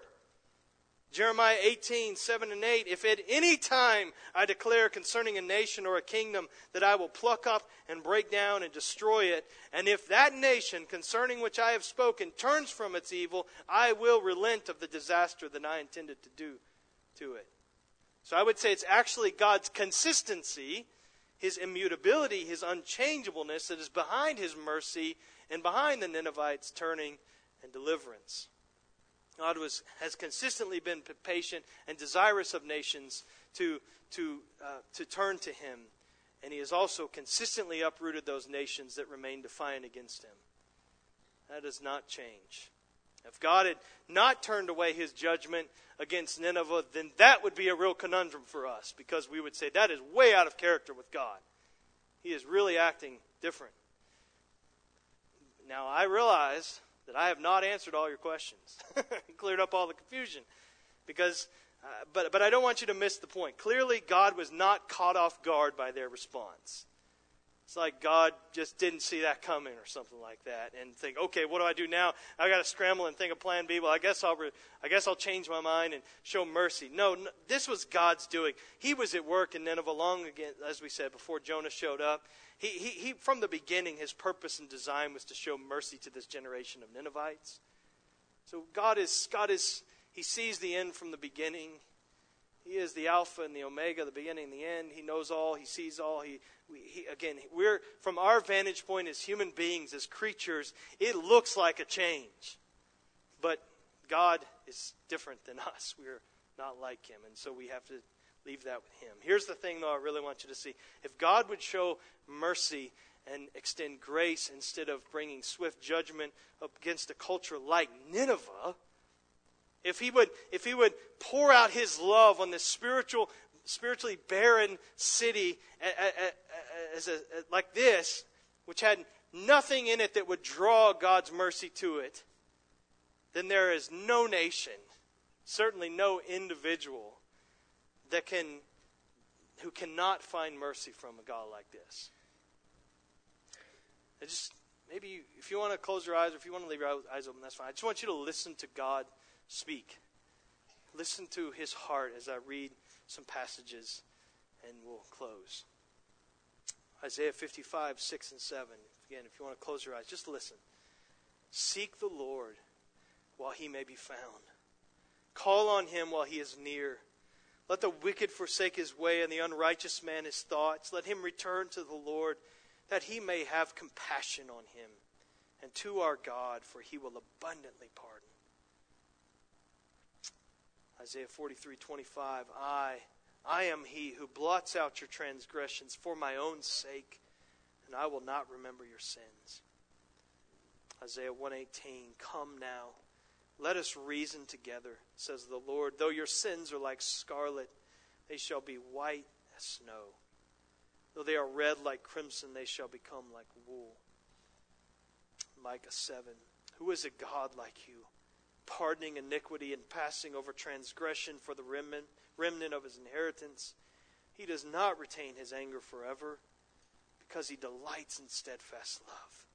Speaker 1: Jeremiah 18, 7 and 8. If at any time I declare concerning a nation or a kingdom that I will pluck up and break down and destroy it, and if that nation concerning which I have spoken turns from its evil, I will relent of the disaster that I intended to do to it. So I would say it's actually God's consistency, his immutability, his unchangeableness that is behind his mercy and behind the Ninevites' turning and deliverance. God was, has consistently been patient and desirous of nations to, to, uh, to turn to him. And he has also consistently uprooted those nations that remain defiant against him. That does not change. If God had not turned away his judgment against Nineveh, then that would be a real conundrum for us because we would say that is way out of character with God. He is really acting different. Now, I realize that I have not answered all your questions, cleared up all the confusion, because, uh, but, but I don't want you to miss the point. Clearly, God was not caught off guard by their response. It's like God just didn't see that coming or something like that and think, okay, what do I do now? I got to scramble and think of plan B. Well, I guess I'll, re- I guess I'll change my mind and show mercy. No, no, this was God's doing. He was at work in Nineveh long again, as we said, before Jonah showed up. He, he, he, from the beginning, his purpose and design was to show mercy to this generation of Ninevites. So God is, God is, he sees the end from the beginning. He is the Alpha and the Omega, the beginning and the end. He knows all. He sees all. He, we, he, again, we're from our vantage point as human beings, as creatures, it looks like a change, but God is different than us. We're not like Him, and so we have to leave that with Him. Here's the thing, though, I really want you to see: if God would show mercy and extend grace instead of bringing swift judgment against a culture like Nineveh if he would, if he would pour out his love on this spiritual, spiritually barren city as a, like this, which had nothing in it that would draw God's mercy to it, then there is no nation, certainly no individual, that can, who cannot find mercy from a God like this. I just maybe if you want to close your eyes or if you want to leave your eyes open, that's fine. I just want you to listen to God speak. Listen to his heart as I read some passages and we'll close. Isaiah 55, 6 and 7. Again, if you want to close your eyes, just listen. Seek the Lord while he may be found. Call on him while he is near. Let the wicked forsake his way and the unrighteous man his thoughts. Let him return to the Lord that he may have compassion on him and to our God, for he will abundantly pardon. Isaiah 43 25. I, I am he who blots out your transgressions for my own sake, and I will not remember your sins. Isaiah 118. Come now, let us reason together, says the Lord. Though your sins are like scarlet, they shall be white as snow. Though they are red like crimson, they shall become like wool. Micah 7. Who is a God like you, pardoning iniquity and passing over transgression for the remnant, remnant of his inheritance? He does not retain his anger forever, because he delights in steadfast love.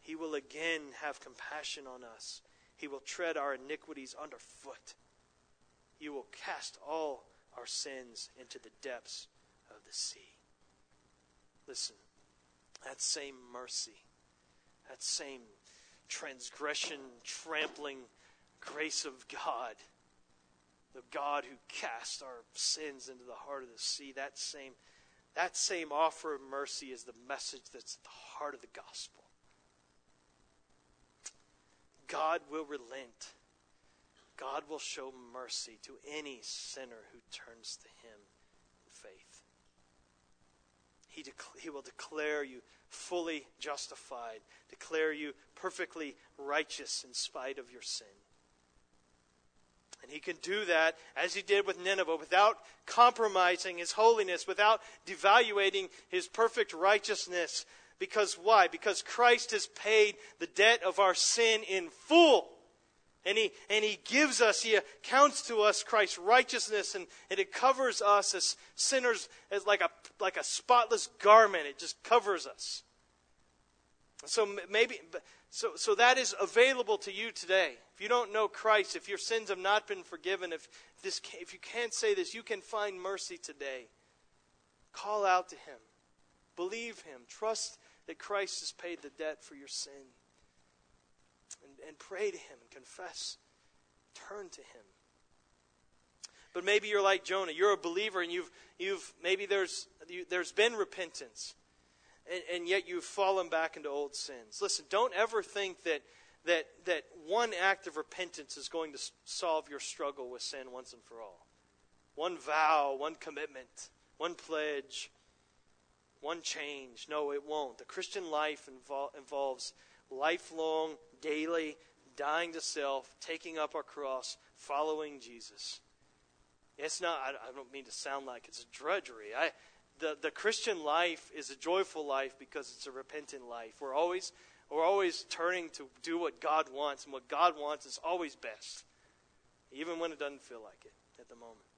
Speaker 1: He will again have compassion on us. He will tread our iniquities underfoot. He will cast all our sins into the depths of the sea. Listen, that same mercy, that same transgression trampling grace of God, the God who cast our sins into the heart of the sea, that same, that same offer of mercy is the message that's at the heart of the gospel. God will relent. God will show mercy to any sinner who turns to Him in faith. He, dec- he will declare you fully justified, declare you perfectly righteous in spite of your sin. And he can do that as he did with Nineveh without compromising his holiness, without devaluating his perfect righteousness. Because why? Because Christ has paid the debt of our sin in full. And he, and he gives us, he accounts to us Christ's righteousness, and, and it covers us as sinners as like a, like a spotless garment. It just covers us. So maybe, so, so that is available to you today. If you don't know Christ, if your sins have not been forgiven, if, this, if you can't say this, you can find mercy today. Call out to Him. Believe Him. Trust that Christ has paid the debt for your sin and, pray to Him and confess. Turn to Him. But maybe you're like Jonah. You're a believer and you've, you've maybe there's, you, there's been repentance and, and yet you've fallen back into old sins. Listen, don't ever think that, that, that one act of repentance is going to solve your struggle with sin once and for all. One vow, one commitment, one pledge, one change. No, it won't. The Christian life invol- involves lifelong daily dying to self, taking up our cross, following Jesus. It's not, I, I don't mean to sound like it's a drudgery. I, the, the Christian life is a joyful life because it's a repentant life. We're always, we're always turning to do what God wants, and what God wants is always best, even when it doesn't feel like it at the moment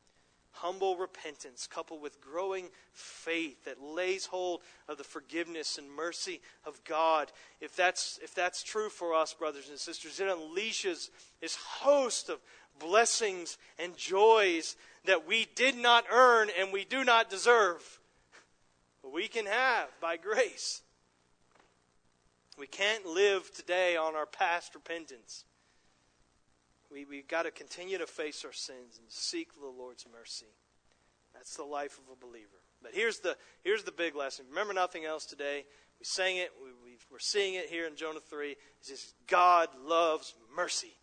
Speaker 1: humble repentance coupled with growing faith that lays hold of the forgiveness and mercy of God. If that's, if that's true for us, brothers and sisters, it unleashes this host of blessings and joys that we did not earn and we do not deserve. But we can have by grace. We can't live today on our past repentance. We, we've got to continue to face our sins and seek the Lord's mercy. That's the life of a believer. But here's the, here's the big lesson. Remember nothing else today. We sang it. We, we, we're seeing it here in Jonah 3. It's just God loves mercy.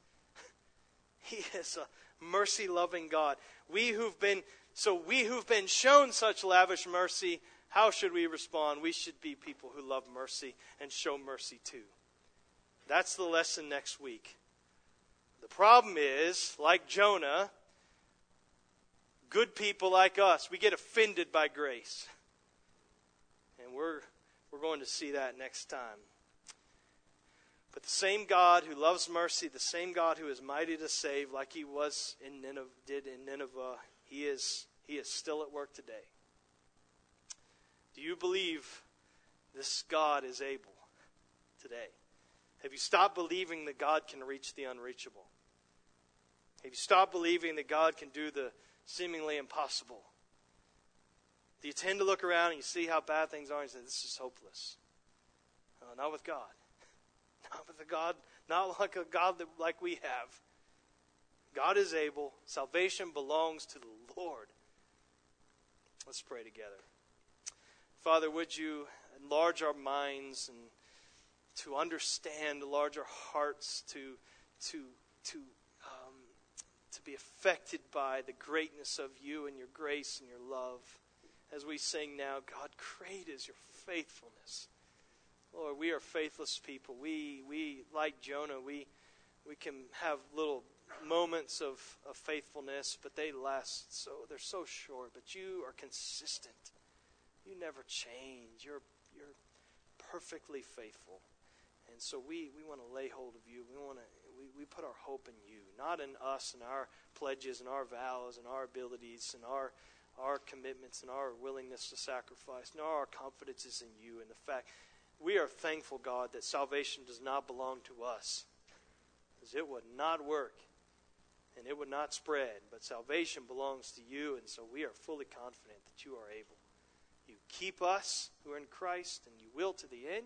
Speaker 1: he is a mercy loving God. We who've been, so we who've been shown such lavish mercy, how should we respond? We should be people who love mercy and show mercy too. That's the lesson next week. The problem is, like Jonah, good people like us, we get offended by grace. And we're, we're going to see that next time. But the same God who loves mercy, the same God who is mighty to save, like he was in Nineveh, did in Nineveh, he is, he is still at work today. Do you believe this God is able today? Have you stopped believing that God can reach the unreachable? Have you stopped believing that God can do the seemingly impossible? Do you tend to look around and you see how bad things are and say, This is hopeless? Not with God. Not with a God, not like a God that, like we have. God is able. Salvation belongs to the Lord. Let's pray together. Father, would you enlarge our minds and to understand, enlarge our hearts, to to to to be affected by the greatness of you and your grace and your love. As we sing now, God, great is your faithfulness. Lord, we are faithless people. We we like Jonah, we we can have little moments of, of faithfulness, but they last so they're so short. But you are consistent. You never change. You're you're perfectly faithful. And so we, we want to lay hold of you. We want to we, we put our hope in you, not in us and our pledges and our vows and our abilities and our our commitments and our willingness to sacrifice. No, our confidence is in you and the fact we are thankful, God, that salvation does not belong to us. Because it would not work and it would not spread. But salvation belongs to you, and so we are fully confident that you are able. You keep us who are in Christ, and you will to the end,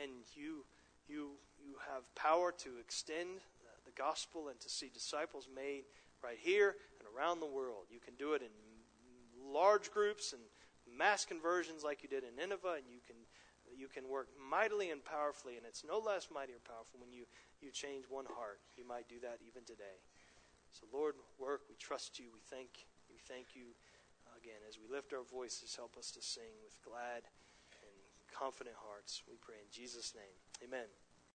Speaker 1: and you you you have power to extend the gospel and to see disciples made right here and around the world. You can do it in large groups and mass conversions like you did in Nineveh, and you can you can work mightily and powerfully, and it's no less mighty or powerful when you, you change one heart. You might do that even today. So, Lord, work. We trust you. We thank, we thank you uh, again as we lift our voices. Help us to sing with glad and confident hearts. We pray in Jesus' name. Amen.